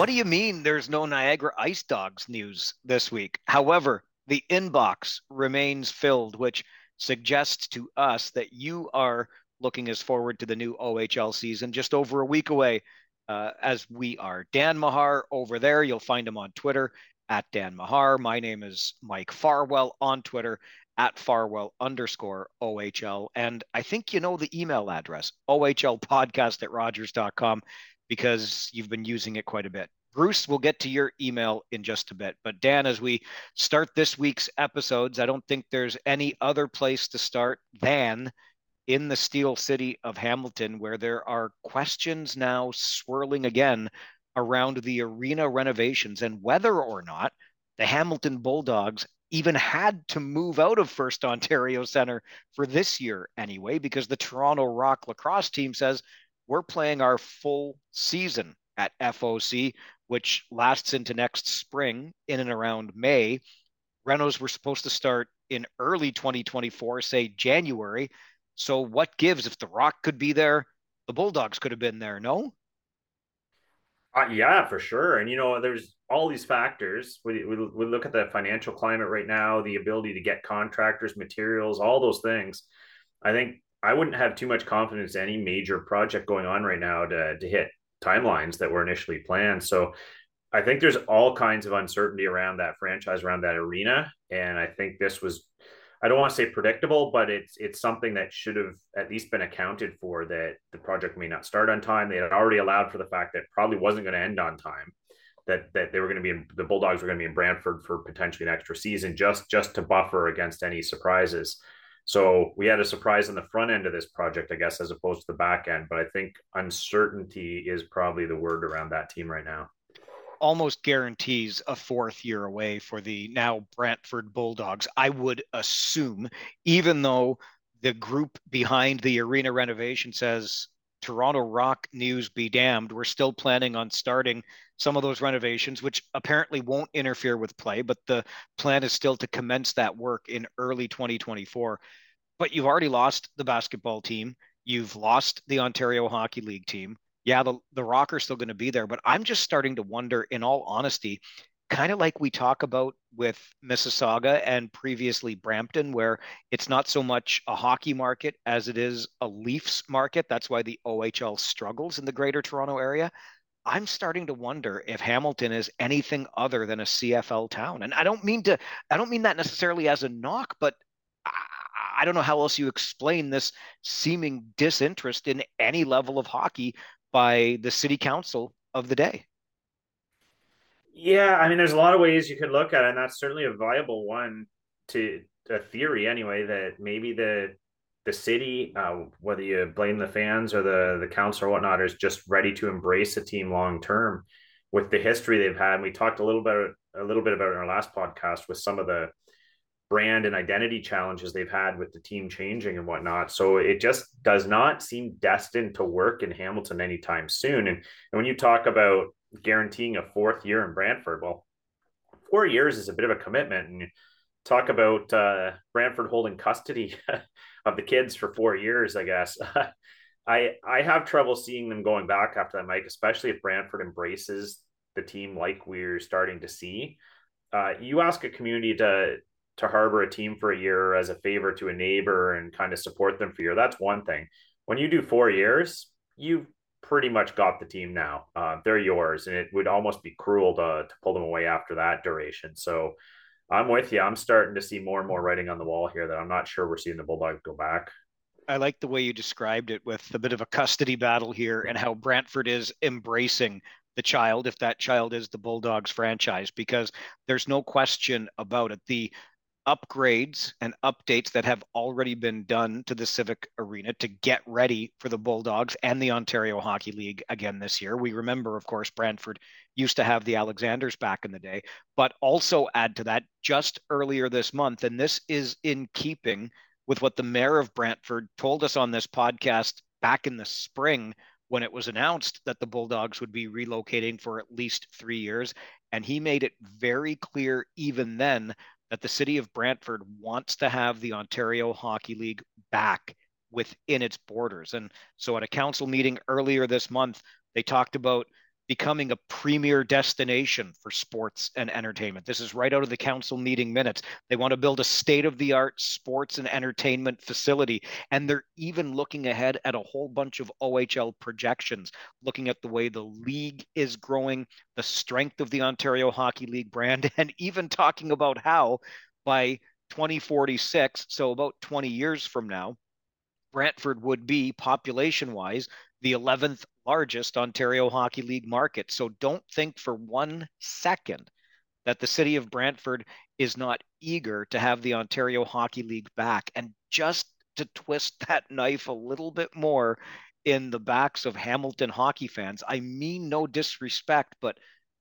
What do you mean there's no Niagara Ice Dogs news this week? However, the inbox remains filled, which suggests to us that you are looking as forward to the new OHL season just over a week away uh, as we are. Dan Mahar over there, you'll find him on Twitter at Dan Mahar. My name is Mike Farwell on Twitter at Farwell underscore OHL. And I think you know the email address, OHL podcast at Rogers.com, because you've been using it quite a bit. Bruce, we'll get to your email in just a bit. But Dan, as we start this week's episodes, I don't think there's any other place to start than in the Steel City of Hamilton, where there are questions now swirling again around the arena renovations and whether or not the Hamilton Bulldogs even had to move out of First Ontario Center for this year anyway, because the Toronto Rock lacrosse team says we're playing our full season at FOC, which lasts into next spring in and around May. Renos were supposed to start in early 2024, say January. So what gives if the Rock could be there? The Bulldogs could have been there, no? Uh, yeah, for sure. And you know, there's all these factors. We, we, we look at the financial climate right now, the ability to get contractors, materials, all those things. I think I wouldn't have too much confidence in any major project going on right now to to hit timelines that were initially planned. So I think there's all kinds of uncertainty around that franchise, around that arena, and I think this was I don't want to say predictable, but it's it's something that should have at least been accounted for that the project may not start on time. They had already allowed for the fact that probably wasn't going to end on time. That that they were going to be in the Bulldogs were going to be in Brantford for potentially an extra season just just to buffer against any surprises. So we had a surprise on the front end of this project, I guess, as opposed to the back end. But I think uncertainty is probably the word around that team right now almost guarantees a fourth year away for the now Brantford Bulldogs, I would assume, even though the group behind the arena renovation says Toronto Rock news be damned. We're still planning on starting some of those renovations, which apparently won't interfere with play, but the plan is still to commence that work in early 2024. But you've already lost the basketball team. You've lost the Ontario Hockey League team yeah, the, the Rocker's still going to be there. But I'm just starting to wonder, in all honesty, kind of like we talk about with Mississauga and previously Brampton, where it's not so much a hockey market as it is a Leafs market. That's why the OHL struggles in the greater Toronto area. I'm starting to wonder if Hamilton is anything other than a CFL town. And I don't mean to, I don't mean that necessarily as a knock, but I, I don't know how else you explain this seeming disinterest in any level of hockey by the city council of the day. Yeah, I mean, there's a lot of ways you could look at it, and that's certainly a viable one to a theory anyway. That maybe the the city, uh, whether you blame the fans or the the council or whatnot, is just ready to embrace a team long term with the history they've had. And we talked a little bit a little bit about in our last podcast with some of the brand and identity challenges they've had with the team changing and whatnot. So it just does not seem destined to work in Hamilton anytime soon. And, and when you talk about guaranteeing a fourth year in Brantford, well, four years is a bit of a commitment. And talk about uh, Brantford holding custody of the kids for four years, I guess. I I have trouble seeing them going back after that, Mike, especially if Brantford embraces the team like we're starting to see. Uh, you ask a community to to harbor a team for a year as a favor to a neighbor and kind of support them for a year, that's one thing. When you do four years, you've pretty much got the team now. Uh, they're yours, and it would almost be cruel to, to pull them away after that duration. So I'm with you. I'm starting to see more and more writing on the wall here that I'm not sure we're seeing the Bulldogs go back. I like the way you described it with a bit of a custody battle here and how Brantford is embracing the child, if that child is the Bulldogs franchise, because there's no question about it. The upgrades and updates that have already been done to the Civic Arena to get ready for the Bulldogs and the Ontario Hockey League again this year. We remember, of course, Brantford used to have the Alexanders back in the day, but also add to that just earlier this month, and this is in keeping with what the mayor of Brantford told us on this podcast back in the spring when it was announced that the Bulldogs would be relocating for at least three years. And he made it very clear even then that the city of Brantford wants to have the Ontario Hockey League back within its borders. And so at a council meeting earlier this month, they talked about becoming a premier destination for sports and entertainment. This is right out of the council meeting minutes. They want to build a state of the art sports and entertainment facility. And they're even looking ahead at a whole bunch of OHL projections, looking at the way the league is growing, the strength of the Ontario Hockey League brand, and even talking about how by 2046, so about 20 years from now, Brantford would be population wise the 11th largest Ontario Hockey League market. So don't think for one second that the city of Brantford is not eager to have the Ontario Hockey League back. And just to twist that knife a little bit more in the backs of Hamilton hockey fans, I mean no disrespect, but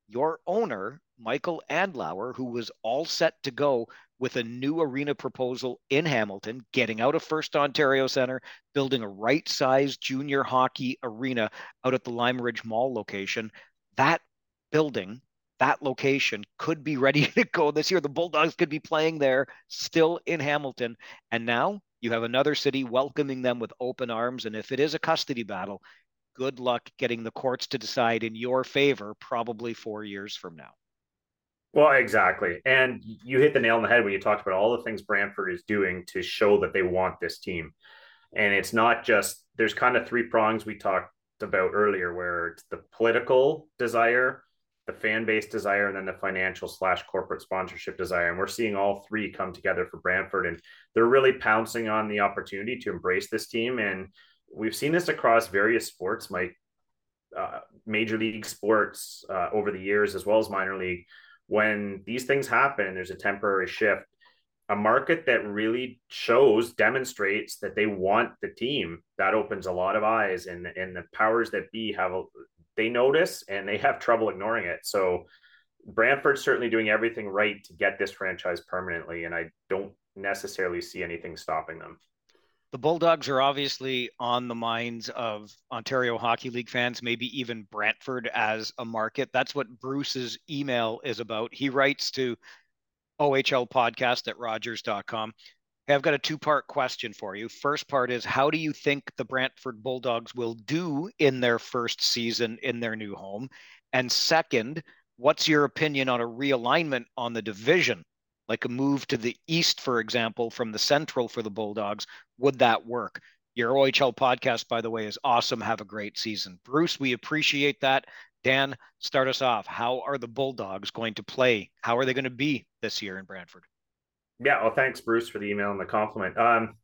your owner, Michael Andlauer, who was all set to go with a new arena proposal in Hamilton, getting out of First Ontario Centre, building a right sized junior hockey arena out at the Lime Ridge Mall location. That building, that location could be ready to go this year. The Bulldogs could be playing there still in Hamilton. And now you have another city welcoming them with open arms. And if it is a custody battle, good luck getting the courts to decide in your favor probably four years from now. Well, exactly. And you hit the nail on the head when you talked about all the things Brantford is doing to show that they want this team. And it's not just, there's kind of three prongs we talked about earlier, where it's the political desire, the fan base desire, and then the financial slash corporate sponsorship desire. And we're seeing all three come together for Brantford. And they're really pouncing on the opportunity to embrace this team. And we've seen this across various sports, Mike, uh, major league sports uh, over the years, as well as minor league when these things happen, there's a temporary shift. A market that really shows, demonstrates that they want the team, that opens a lot of eyes, and and the powers that be have a, they notice and they have trouble ignoring it. So Brantford's certainly doing everything right to get this franchise permanently, and I don't necessarily see anything stopping them the Bulldogs are obviously on the minds of Ontario Hockey League fans, maybe even Brantford as a market. That's what Bruce's email is about. He writes to OHL podcast at Rogers.com. Hey, I've got a two part question for you. First part is How do you think the Brantford Bulldogs will do in their first season in their new home? And second, what's your opinion on a realignment on the division? Like a move to the east, for example, from the central for the Bulldogs, would that work? Your OHL podcast, by the way, is awesome. Have a great season. Bruce, we appreciate that. Dan, start us off. How are the Bulldogs going to play? How are they going to be this year in Brantford? Yeah, well, thanks, Bruce, for the email and the compliment. Um,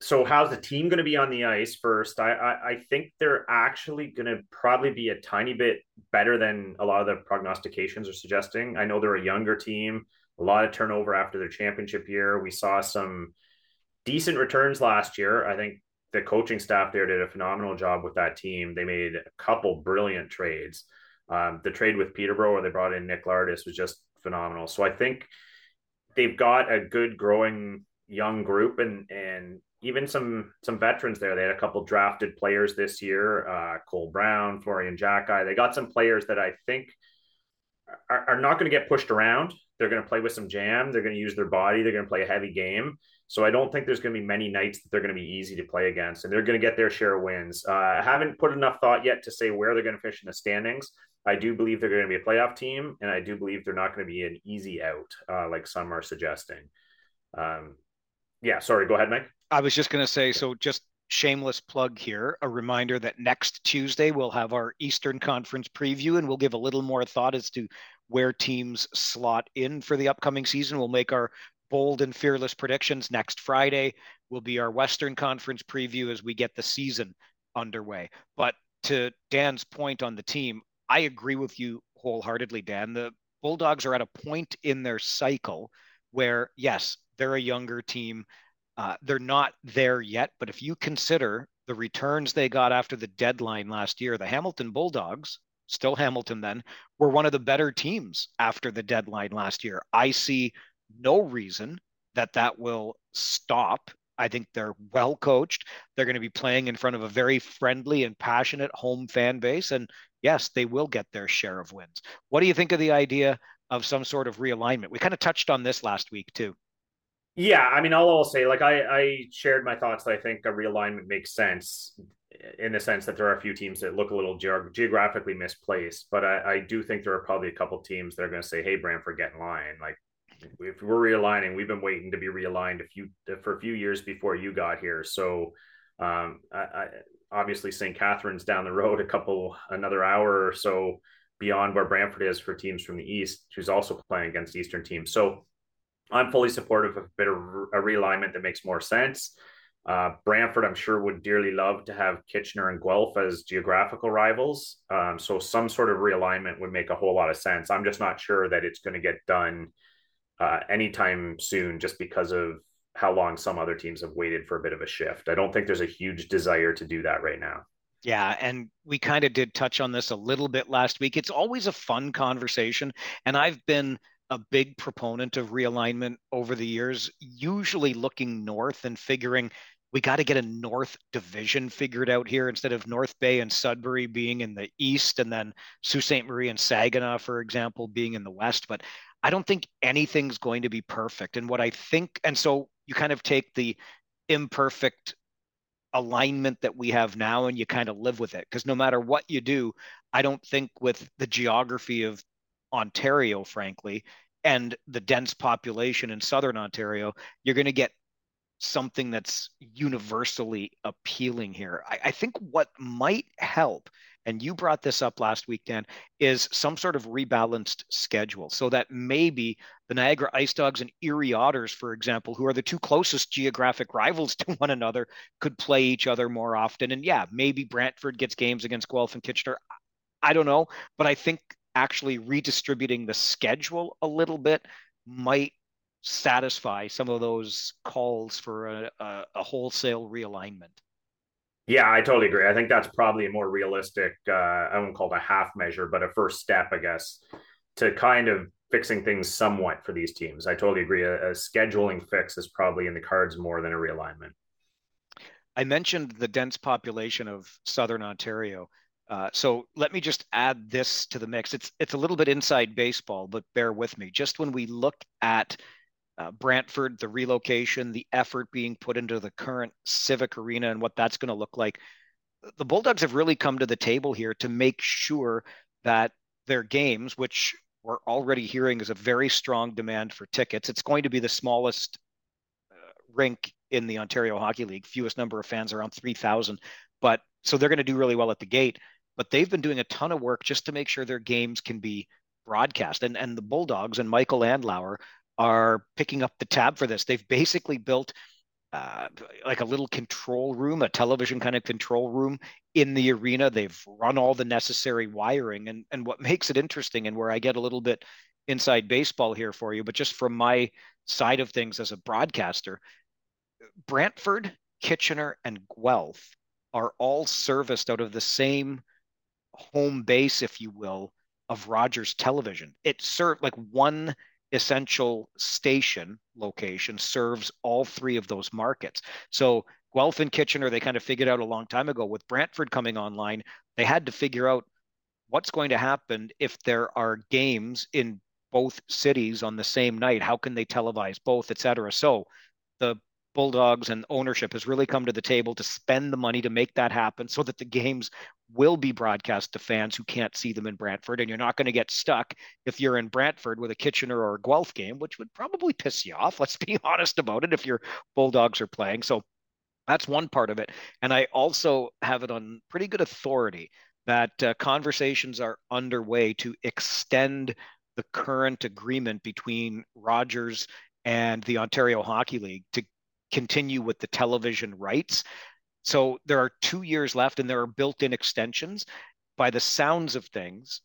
so how's the team going to be on the ice first? I, I, I think they're actually going to probably be a tiny bit better than a lot of the prognostications are suggesting. I know they're a younger team a lot of turnover after their championship year. We saw some decent returns last year. I think the coaching staff there did a phenomenal job with that team. They made a couple brilliant trades. Um, the trade with Peterborough, where they brought in Nick Lardis, was just phenomenal. So I think they've got a good growing young group and and even some some veterans there. They had a couple drafted players this year, uh, Cole Brown, Florian Xhekaj. They got some players that I think are, are not going to get pushed around. They're going to play with some jam. They're going to use their body. They're going to play a heavy game. So I don't think there's going to be many nights that they're going to be easy to play against, and they're going to get their share of wins. Uh, I haven't put enough thought yet to say where they're going to fish in the standings. I do believe they're going to be a playoff team, and I do believe they're not going to be an easy out, uh, like some are suggesting. Um, yeah, sorry. Go ahead, Mike. I was just going to say, so just shameless plug here. A reminder that next Tuesday we'll have our Eastern Conference preview, and we'll give a little more thought as to where teams slot in for the upcoming season. We'll make our bold and fearless predictions next Friday. Will be our Western Conference preview as we get the season underway. But to Dan's point on the team, I agree with you wholeheartedly, Dan. The Bulldogs are at a point in their cycle where, yes, they're a younger team. Uh, they're not there yet, but if you consider the returns they got after the deadline last year, the Hamilton Bulldogs still Hamilton then, were one of the better teams after the deadline last year. I see no reason that that will stop. I think they're well coached. They're going to be playing in front of a very friendly and passionate home fan base. And yes, they will get their share of wins. What do you think of the idea of some sort of realignment? We kind of touched on this last week, too. Yeah, I mean, I'll all say, like, I, I shared my thoughts that I think a realignment makes sense in the sense that there are a few teams that look a little ge- geographically misplaced. But I, I, do think there are probably a couple teams that are going to say, "Hey, Brantford, get in line." Like if we're realigning, we've been waiting to be realigned a few for a few years before you got here. So um, I, I, obviously St. Catharines down the road, a couple another hour or so beyond where Brantford is for teams from the East, who's also playing against Eastern teams. So I'm fully supportive of a bit of a realignment that makes more sense. Uh, Brantford, I'm sure, would dearly love to have Kitchener and Guelph as geographical rivals. Um, so some sort of realignment would make a whole lot of sense. I'm just not sure that it's going to get done uh, anytime soon, just because of how long some other teams have waited for a bit of a shift. I don't think there's a huge desire to do that right now. Yeah, and we kind of did touch on this a little bit last week. It's always a fun conversation, and I've been a big proponent of realignment over the years, usually looking north and figuring we got to get a north division figured out here instead of North Bay and Sudbury being in the east and then Sault Ste. Marie and Saginaw, for example, being in the west. But I don't think anything's going to be perfect. And what I think, and so you kind of take the imperfect alignment that we have now and you kind of live with it. Because no matter what you do, I don't think with the geography of Ontario, frankly, and the dense population in Southern Ontario, you're going to get something that's universally appealing here. I, I, think what might help, and you brought this up last week, Dan, is some sort of rebalanced schedule so that maybe the Niagara Ice Dogs and Erie Otters, for example, who are the two closest geographic rivals to one another, could play each other more often. And yeah, maybe Brantford gets games against Guelph and Kitchener. I don't know, but I think actually redistributing the schedule a little bit might satisfy some of those calls for a, a, a, wholesale realignment. Yeah, I totally agree. I think that's probably a more realistic, uh, I won't call it a half measure, but a first step, I guess, to kind of fixing things somewhat for these teams. I totally agree. A, a scheduling fix is probably in the cards more than a realignment. I mentioned the dense population of Southern Ontario. Uh, so let me just add this to the mix. It's it's a little bit inside baseball, but bear with me. Just when we look at uh, Brantford, the relocation, the effort being put into the current civic arena, and what that's going to look like, the Bulldogs have really come to the table here to make sure that their games, which we're already hearing is a very strong demand for tickets, it's going to be the smallest uh, rink in the Ontario Hockey League, fewest number of fans, around 3,000. But so they're going to do really well at the gate but they've been doing a ton of work just to make sure their games can be broadcast. And and the Bulldogs and Michael Andlauer are picking up the tab for this. They've basically built uh, like a little control room, a television kind of control room in the arena. They've run all the necessary wiring, and and what makes it interesting, and where I get a little bit inside baseball here for you, but just from my side of things as a broadcaster, Brantford, Kitchener, and Guelph are all serviced out of the same home base, if you will, of Rogers Television. It served like one essential station location serves all three of those markets. So Guelph and Kitchener, they kind of figured out a long time ago. With Brantford coming online, they had to figure out what's going to happen if there are games in both cities on the same night. How can they televise both, et cetera? So the Bulldogs and ownership has really come to the table to spend the money to make that happen so that the games will be broadcast to fans who can't see them in Brantford. And you're not going to get stuck if you're in Brantford with a Kitchener or a Guelph game, which would probably piss you off. Let's be honest about it if your Bulldogs are playing. So that's one part of it. And I also have it on pretty good authority that uh, conversations are underway to extend the current agreement between Rogers and the Ontario Hockey League to continue with the television rights. So there are two years left and there are built in extensions. By the sounds of things,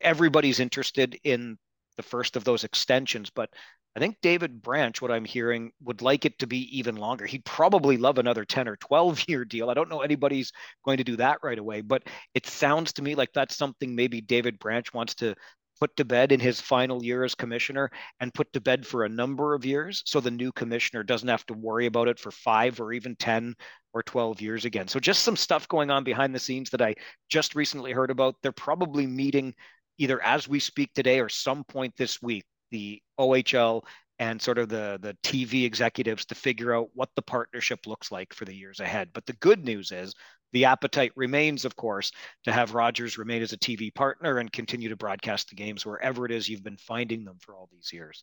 everybody's interested in the first of those extensions. But I think David Branch, what I'm hearing, would like it to be even longer. He'd probably love another 10 or 12 year deal. I don't know anybody's going to do that right away, but it sounds to me like that's something maybe David Branch wants to put to bed in his final year as commissioner and put to bed for a number of years so the new commissioner doesn't have to worry about it for five or even 10 or 12 years again. So just some stuff going on behind the scenes that I just recently heard about. They're probably meeting either as we speak today or some point this week, the OHL and sort of the the TV executives to figure out what the partnership looks like for the years ahead. But the good news is the appetite remains, of course, to have Rogers remain as a TV partner and continue to broadcast the games wherever it is you've been finding them for all these years.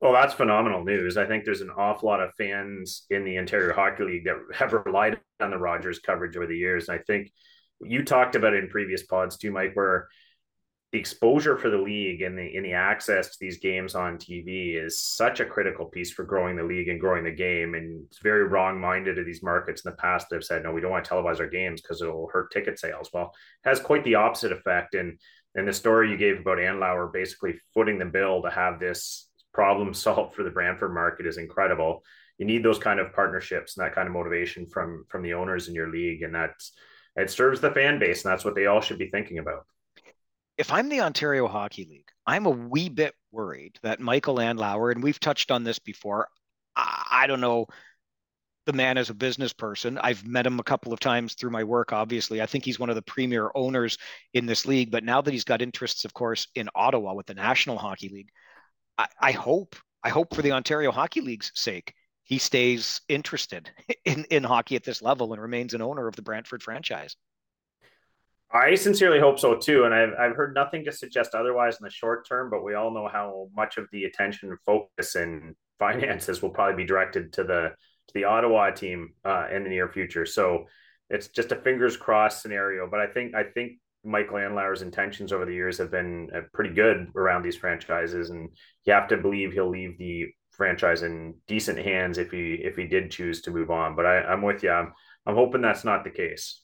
Well, that's phenomenal news. I think there's an awful lot of fans in the Ontario Hockey League that have relied on the Rogers coverage over the years. And I think you talked about it in previous pods too, Mike, where the exposure for the league and the in the access to these games on TV is such a critical piece for growing the league and growing the game. And it's very wrong minded of these markets in the past that have said, no, we don't want to televise our games because it'll hurt ticket sales. Well, it has quite the opposite effect. And and the story you gave about Andlauer basically footing the bill to have this problem solved for the Brantford market is incredible. You need those kind of partnerships and that kind of motivation from from the owners in your league, and that's it serves the fan base, and that's what they all should be thinking about if I'm the Ontario Hockey League, I'm a wee bit worried that Michael Andlauer, and we've touched on this before. I, I don't know the man as a business person. I've met him a couple of times through my work, obviously. I think he's one of the premier owners in this league. But now that he's got interests, of course, in Ottawa with the National Hockey League, I, I hope, I hope for the Ontario Hockey League's sake, he stays interested in, in hockey at this level and remains an owner of the Brantford franchise. I sincerely hope so too, and I've I've heard nothing to suggest otherwise in the short term. But we all know how much of the attention and focus and finances will probably be directed to the to the Ottawa team uh, in the near future. So it's just a fingers crossed scenario. But I think I think Michael Andlauer's intentions over the years have been uh, pretty good around these franchises, and you have to believe he'll leave the franchise in decent hands if he if he did choose to move on. But I, I'm with you. I'm, I'm hoping that's not the case.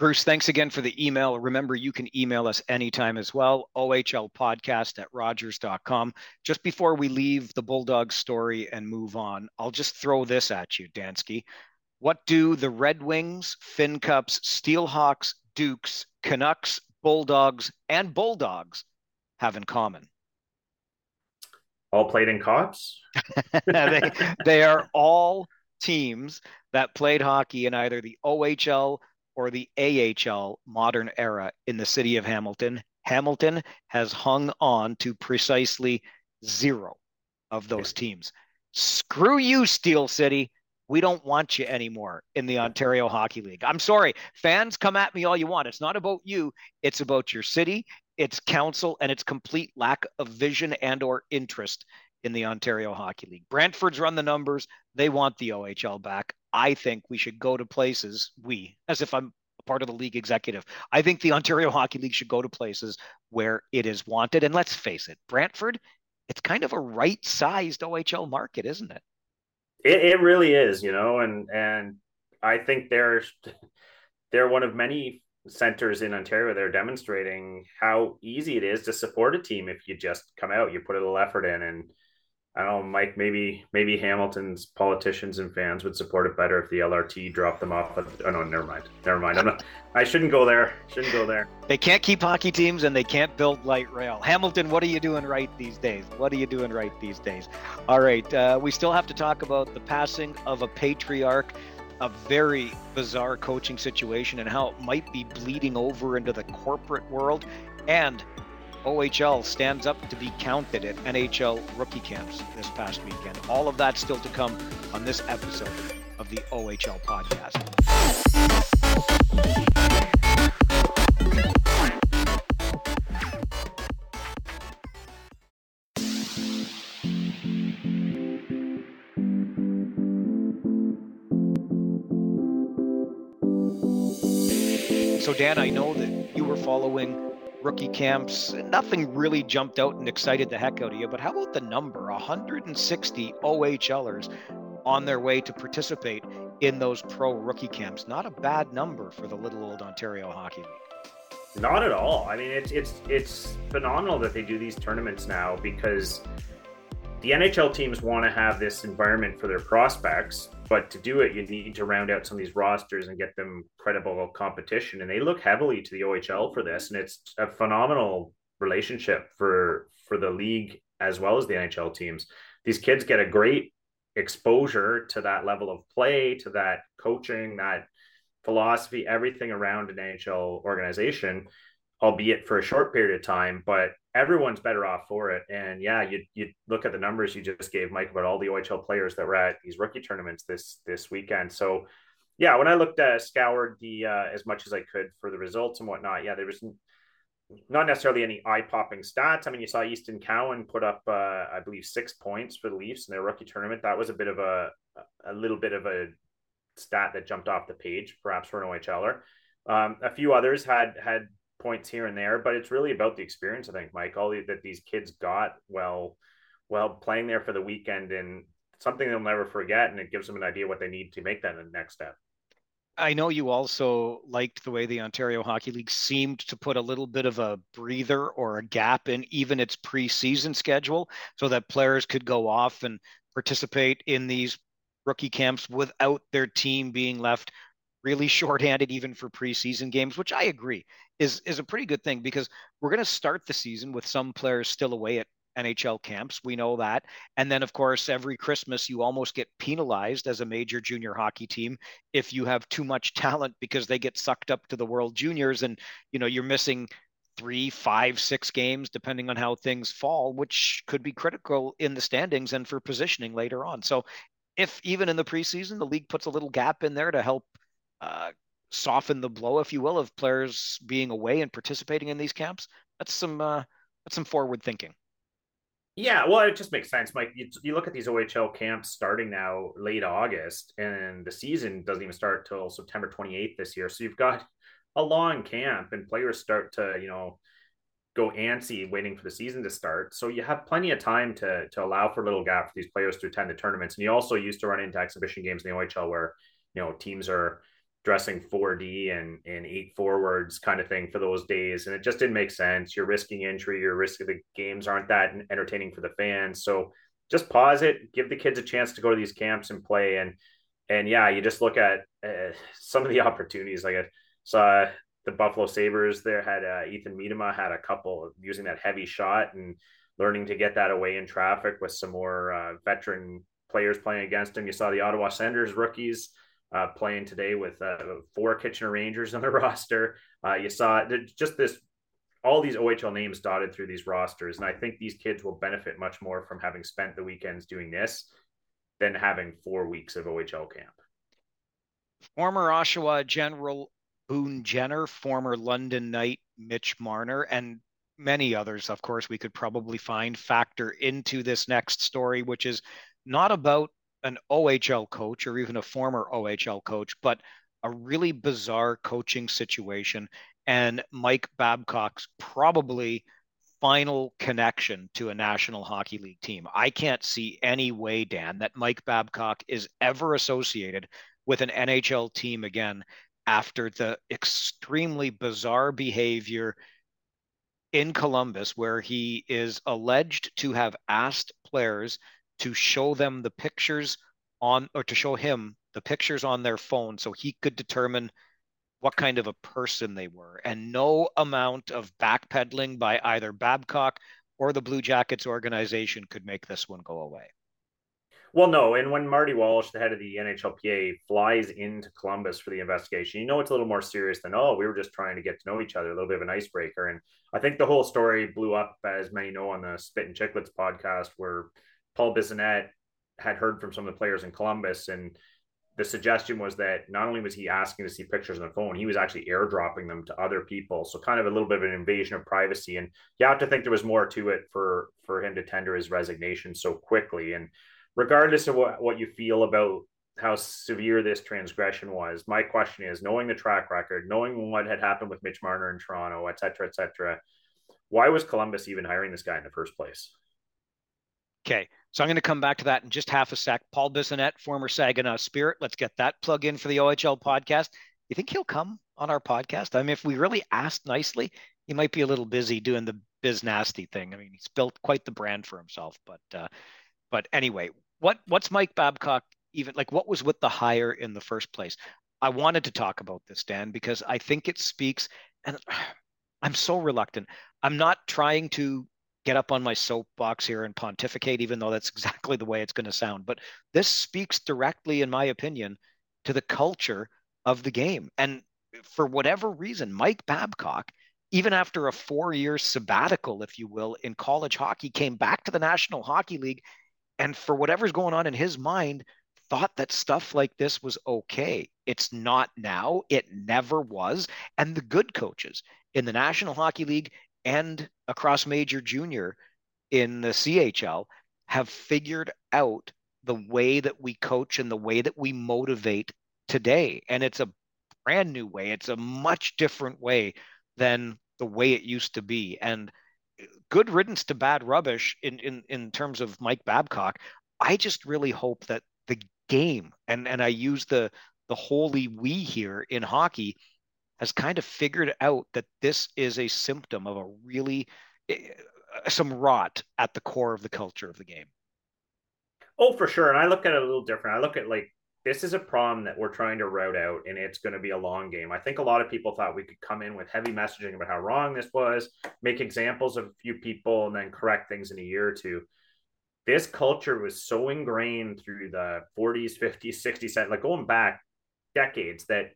Bruce, thanks again for the email. Remember, you can email us anytime as well, ohlpodcast at rogers.com. Just before we leave the Bulldog story and move on, I'll just throw this at you, Dansky. What do the Red Wings, Fincups, Steelhawks, Dukes, Canucks, Bulldogs, and Bulldogs have in common? All played in Copps? they, they are all teams that played hockey in either the OHL or the AHL modern era in the city of Hamilton, Hamilton has hung on to precisely zero of those teams. Screw you, Steel City. We don't want you anymore in the Ontario Hockey League. I'm sorry. Fans, come at me all you want. It's not about you, it's about your city, its council, and its complete lack of vision and or interest in the Ontario Hockey League. Brantford's run the numbers. They want the OHL back. I think we should go to places, we, as if I'm part of the league executive, I think the Ontario Hockey League should go to places where it is wanted. And let's face it, Brantford, it's kind of a right sized OHL market, isn't it? it? It really is, you know, and and I think they're they're one of many centers in Ontario they're demonstrating how easy it is to support a team if you just come out, you put a little effort in and I don't know, Mike. Maybe maybe Hamilton's politicians and fans would support it better if the LRT dropped them off. But oh no, never mind, never mind. I'm not. I shouldn't go there. Shouldn't go there. They can't keep hockey teams and they can't build light rail. Hamilton, what are you doing right these days? What are you doing right these days? All right, uh, we still have to talk about the passing of a patriarch, a very bizarre coaching situation, and how it might be bleeding over into the corporate world, and OHL stands up to be counted at NHL rookie camps this past weekend. All of that still to come on this episode of the OHL podcast. So, Dan, I know that you were following rookie camps. Nothing really jumped out and excited the heck out of you. But how about the number 160 OHLers on their way to participate in those pro rookie camps? Not a bad number for the little old Ontario Hockey League. Not at all. I mean, it's it's it's phenomenal that they do these tournaments now because the NHL teams want to have this environment for their prospects but to do it, you need to round out some of these rosters and get them credible competition. And they look heavily to the OHL for this, and it's a phenomenal relationship for for the league as well as the NHL teams. These kids get a great exposure to that level of play, to that coaching, that philosophy, everything around an NHL organization, albeit for a short period of time. But everyone's better off for it. And yeah, you you look at the numbers you just gave Mike about all the OHL players that were at these rookie tournaments this this weekend. So yeah, when I looked at scoured the uh, as much as I could for the results and whatnot, yeah, there was not necessarily any eye popping stats. I mean, you saw Easton Cowan put up, uh, I believe, six points for the Leafs in their rookie tournament. That was a bit of a a little bit of a stat that jumped off the page, perhaps for an OHLer. Um, a few others had had points here and there, but it's really about the experience. I think, Mike, all that these kids got well, well playing there for the weekend and something they'll never forget, and it gives them an idea what they need to make that the next step. I know you also liked the way the Ontario Hockey League seemed to put a little bit of a breather or a gap in even its preseason schedule so that players could go off and participate in these rookie camps without their team being left really shorthanded even for preseason games, which I agree is is a pretty good thing because we're going to start the season with some players still away at NHL camps. We know that. And then, of course, every Christmas, you almost get penalized as a major junior hockey team if you have too much talent because they get sucked up to the World Juniors and, you know, you're missing three, five, six games, depending on how things fall, which could be critical in the standings and for positioning later on. So, if even in the preseason, the league puts a little gap in there to help uh, soften the blow, if you will, of players being away and participating in these camps, that's some uh, that's some forward thinking. Yeah, well, it just makes sense, Mike. You, you look at these OHL camps starting now late August, and the season doesn't even start till September 28th this year. So you've got a long camp, and players start to, you know, go antsy waiting for the season to start. So you have plenty of time to to allow for a little gap for these players to attend the tournaments. And you also used to run into exhibition games in the OHL where, you know, teams are dressing 4D and, and eight forwards kind of thing for those days. And it just didn't make sense. You're risking injury, you're risking the games aren't that entertaining for the fans. So just pause it, give the kids a chance to go to these camps and play. And, and yeah, you just look at uh, some of the opportunities. Like I saw the Buffalo Sabres there had uh, Ethan Miedema had a couple using that heavy shot and learning to get that away in traffic with some more uh, veteran players playing against him. You saw the Ottawa Senators rookies uh, playing today with uh, four Kitchener Rangers on the roster. Uh, you saw just this, all these OHL names dotted through these rosters. And I think these kids will benefit much more from having spent the weekends doing this than having four weeks of OHL camp. Former Oshawa General Boone Jenner, former London Knight Mitch Marner, and many others, of course, we could probably find factor into this next story, which is not about an OHL coach or even a former OHL coach, but a really bizarre coaching situation and Mike Babcock's probably final connection to a National Hockey League team. I can't see any way, Dan, that Mike Babcock is ever associated with an NHL team again after the extremely bizarre behavior in Columbus, where he is alleged to have asked players to show them the pictures on or to show him the pictures on their phone so he could determine what kind of a person they were. And no amount of backpedaling by either Babcock or the Blue Jackets organization could make this one go away. Well, no. And when Marty Walsh, the head of the NHLPA, flies into Columbus for the investigation, you know it's a little more serious than, oh, we were just trying to get to know each other, a little bit of an icebreaker. And I think the whole story blew up, as many know, on the Spit and Chicklets podcast, where Paul Bissonnette had heard from some of the players in Columbus, and the suggestion was that not only was he asking to see pictures on the phone, he was actually airdropping them to other people. So kind of a little bit of an invasion of privacy. And you have to think there was more to it for for him to tender his resignation so quickly. And regardless of what, what you feel about how severe this transgression was, my question is knowing the track record, knowing what had happened with Mitch Marner in Toronto, et cetera, et cetera, why was Columbus even hiring this guy in the first place? Okay. So I'm going to come back to that in just half a sec. Paul Bissonnette, former Saginaw Spirit. Let's get that plug in for the OHL podcast. You think he'll come on our podcast? I mean, if we really asked nicely, he might be a little busy doing the biz nasty thing. I mean, he's built quite the brand for himself. But uh, but anyway, what what's Mike Babcock even like? What was with the hire in the first place? I wanted to talk about this, Dan, because I think it speaks, and I'm so reluctant. I'm not trying to get up on my soapbox here and pontificate, even though that's exactly the way it's going to sound. But this speaks directly, in my opinion, to the culture of the game. And for whatever reason, Mike Babcock even after a four year sabbatical, if you will, in college hockey, came back to the National Hockey League. And for whatever's going on in his mind, thought that stuff like this was okay. It's not now. It never was. And the good coaches in the National Hockey League and across Major Junior in the CHL have figured out the way that we coach and the way that we motivate today. And it's a brand new way. It's a much different way than the way it used to be. And good riddance to bad rubbish in in in terms of Mike Babcock. I just really hope that the game and and I use the the holy we here in hockey has kind of figured out that this is a symptom of a really eh, some rot at the core of the culture of the game. Oh, for sure. And I look at it a little different. I look at like this is a problem that we're trying to root out and it's going to be a long game. I think a lot of people thought we could come in with heavy messaging about how wrong this was, make examples of a few people, and then correct things in a year or two. This culture was so ingrained through the 40s, 50s, 60s, like going back decades that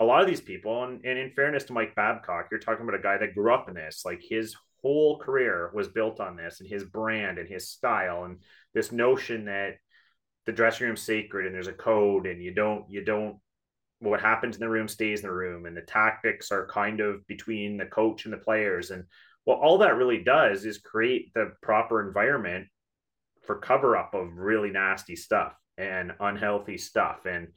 a lot of these people, and, and in fairness to Mike Babcock, you're talking about a guy that grew up in this, like his whole career was built on this and his brand and his style and this notion that the dressing room's sacred and there's a code and you don't you don't what happens in the room stays in the room and the tactics are kind of between the coach and the players. And well all that really does is create the proper environment for cover up of really nasty stuff and unhealthy stuff. And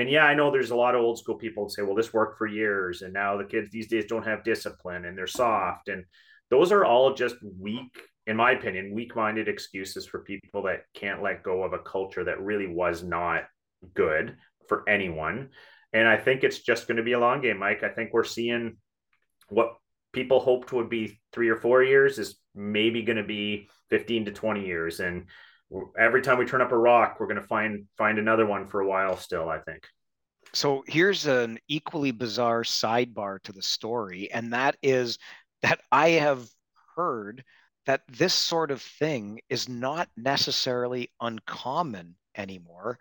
and yeah i know there's a lot of old school people say well this worked for years and now the kids these days don't have discipline and they're soft and those are all just weak in my opinion, weak minded excuses for people that can't let go of a culture that really was not good for anyone. And I think it's just going to be a long game, Mike. I think we're seeing what people hoped would be three or four years is maybe going to be 15 to 20 years. And every time we turn up a rock, we're going to find find another one for a while still, I think. So here's an equally bizarre sidebar to the story, and that is that I have heard that this sort of thing is not necessarily uncommon anymore.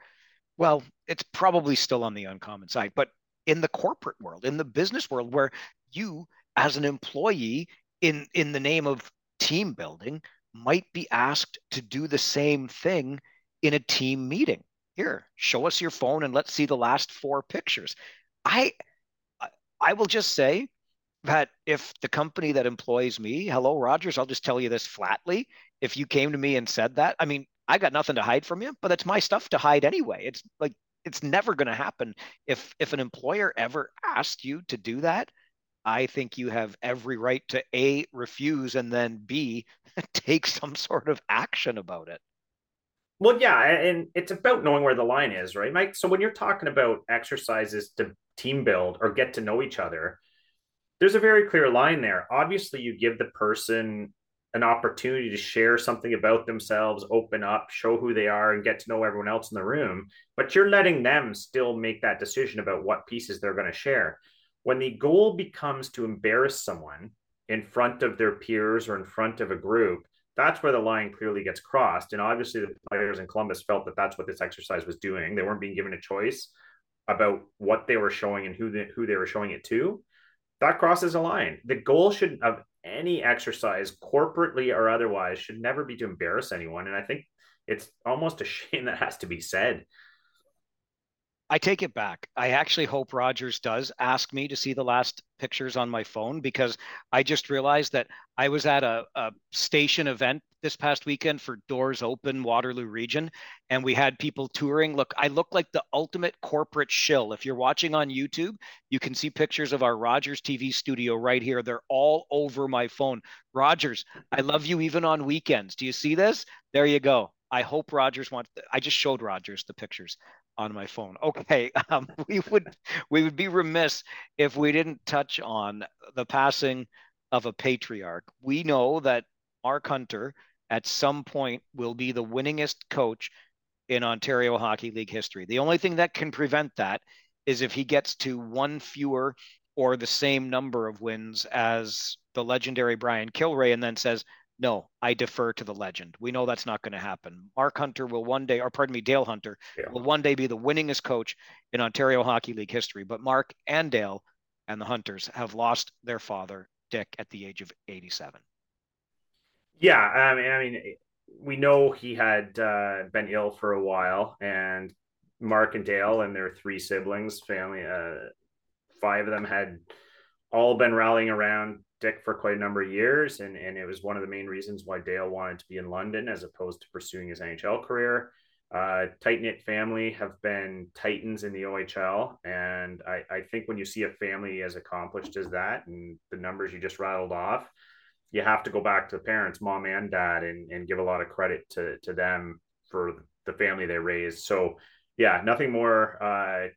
Well, it's probably still on the uncommon side, but in the corporate world, in the business world, where you as an employee in in the name of team building might be asked to do the same thing in a team meeting. Here, show us your phone and let's see the last four pictures. I I will just say that if the company that employs me, hello, Rogers, I'll just tell you this flatly. If you came to me and said that, I mean, I got nothing to hide from you, but it's my stuff to hide anyway. It's like it's never going to happen. If if an employer ever asked you to do that, I think you have every right to a refuse and then b take some sort of action about it. Well, yeah, and it's about knowing where the line is, right, Mike? So when you're talking about exercises to team build or get to know each other, there's a very clear line there. Obviously, you give the person an opportunity to share something about themselves, open up, show who they are, and get to know everyone else in the room. But you're letting them still make that decision about what pieces they're going to share. When the goal becomes to embarrass someone in front of their peers or in front of a group, that's where the line clearly gets crossed. And obviously, the players in Columbus felt that that's what this exercise was doing. They weren't being given a choice about what they were showing and who they, who they were showing it to that crosses a line. The goal should of any exercise, corporately or otherwise, should never be to embarrass anyone. And I think it's almost a shame that has to be said. I take it back. I actually hope Rogers does ask me to see the last pictures on my phone because I just realized that I was at a, a, station event this past weekend for Doors Open Waterloo region, and we had people touring. Look, I look like the ultimate corporate shill. If you're watching on YouTube, you can see pictures of our Rogers TV studio right here. They're all over my phone. Rogers, I love you even on weekends. Do you see this? There you go. I hope Rogers wants. I just showed Rogers the pictures on my phone. Okay, um, we would we would be remiss if we didn't touch on the passing of a patriarch. We know that Mark Hunter at some point will be the winningest coach in Ontario Hockey League history. The only thing that can prevent that is if he gets to one fewer or the same number of wins as the legendary Brian Kilrea and then says, no, I defer to the legend. We know that's not going to happen. Mark Hunter will one day, or pardon me, Dale Hunter yeah. will one day be the winningest coach in Ontario Hockey League history. But Mark and Dale and the Hunters have lost their father Dick at the age of 87. Yeah, I mean, I mean, we know he had uh, been ill for a while, and Mark and Dale and their three siblings, family, uh, five of them had all been rallying around Dick for quite a number of years, and and it was one of the main reasons why Dale wanted to be in London as opposed to pursuing his NHL career. Uh, tight knit family have been titans in the OHL, and I, I think when you see a family as accomplished as that, and the numbers you just rattled off, you have to go back to the parents, mom and dad, and and give a lot of credit to to them for the family they raised. So yeah, nothing more uh,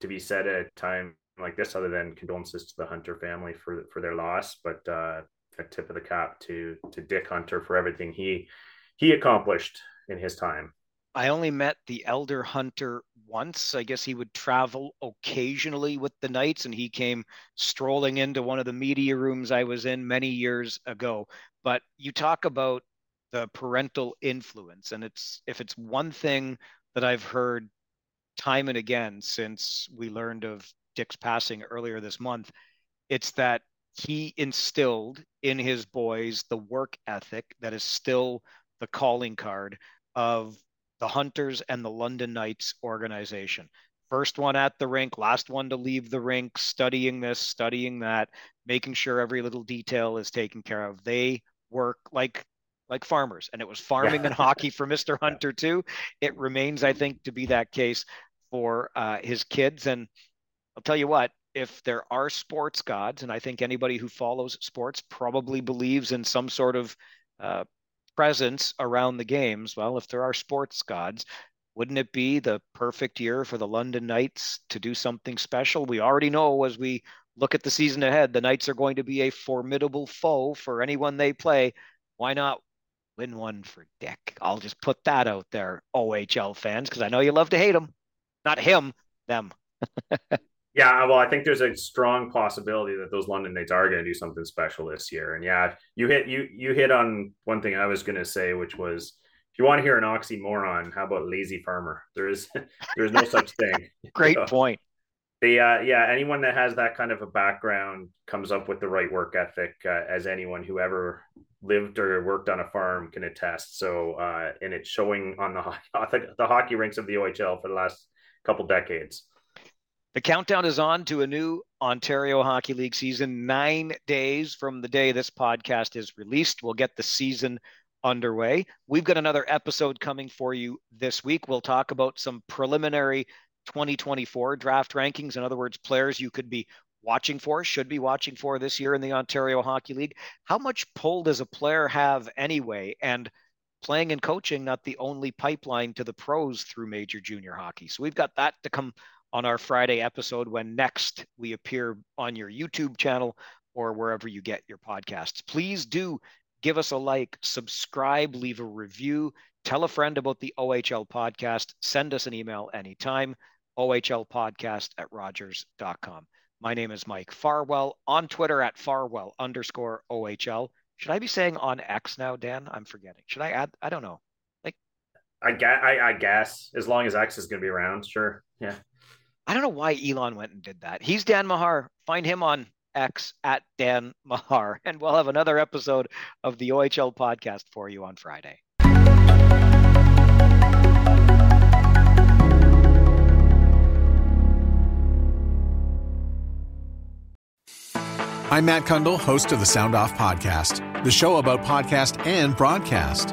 to be said at time like this other than condolences to the Hunter family for for their loss, but uh, a tip of the cap to to Dick Hunter for everything he he accomplished in his time. I only met the elder Hunter once. I guess he would travel occasionally with the Knights, and he came strolling into one of the media rooms I was in many years ago. But you talk about the parental influence, and it's if it's one thing that I've heard time and again since we learned of Dick's passing earlier this month, it's that he instilled in his boys the work ethic that is still the calling card of the Hunters and the London Knights organization. First one at the rink, last one to leave the rink, studying this, studying that, making sure every little detail is taken care of. They work like like farmers, and it was farming and hockey for Mr. Hunter too. It remains, I think, to be that case for uh, his kids. And I'll tell you what, if there are sports gods, and I think anybody who follows sports probably believes in some sort of uh, presence around the games, well, if there are sports gods, wouldn't it be the perfect year for the London Knights to do something special? We already know as we look at the season ahead, the Knights are going to be a formidable foe for anyone they play. Why not win one for Dick? I'll just put that out there, OHL fans, because I know you love to hate him. Not him, them. Yeah, well, I think there's a strong possibility that those London Knights are going to do something special this year. And yeah, you hit you you hit on one thing I was going to say, which was if you want to hear an oxymoron, how about lazy farmer? There is there's no such thing. Great point. The uh, yeah, anyone that has that kind of a background comes up with the right work ethic, uh, as anyone who ever lived or worked on a farm can attest. So, uh, and it's showing on the the hockey rinks of the OHL for the last couple decades. The countdown is on to a new Ontario Hockey League season. Nine days from the day this podcast is released, we'll get the season underway. We've got another episode coming for you this week. We'll talk about some preliminary 2024 draft rankings. In other words, players you could be watching for, should be watching for this year in the Ontario Hockey League. How much pull does a player have anyway? And playing and coaching, not the only pipeline to the pros through major junior hockey. So we've got that to come on our Friday episode when next we appear on your YouTube channel or wherever you get your podcasts. Please do give us a like, subscribe, leave a review, tell a friend about the OHL podcast, send us an email anytime, ohlpodcast at rogers.com. My name is Mike Farwell on Twitter at Farwell underscore OHL. Should I be saying on X now, Dan? I'm forgetting. Should I add? I don't know. Like, I guess, I, I guess as long as X is going to be around, sure. Yeah. I don't know why Elon went and did that. He's Dan Mahar. Find him on X at Dan Mahar. And we'll have another episode of the OHL podcast for you on Friday. I'm Matt Cundill, host of the Sound Off Podcast, the show about podcast and broadcast.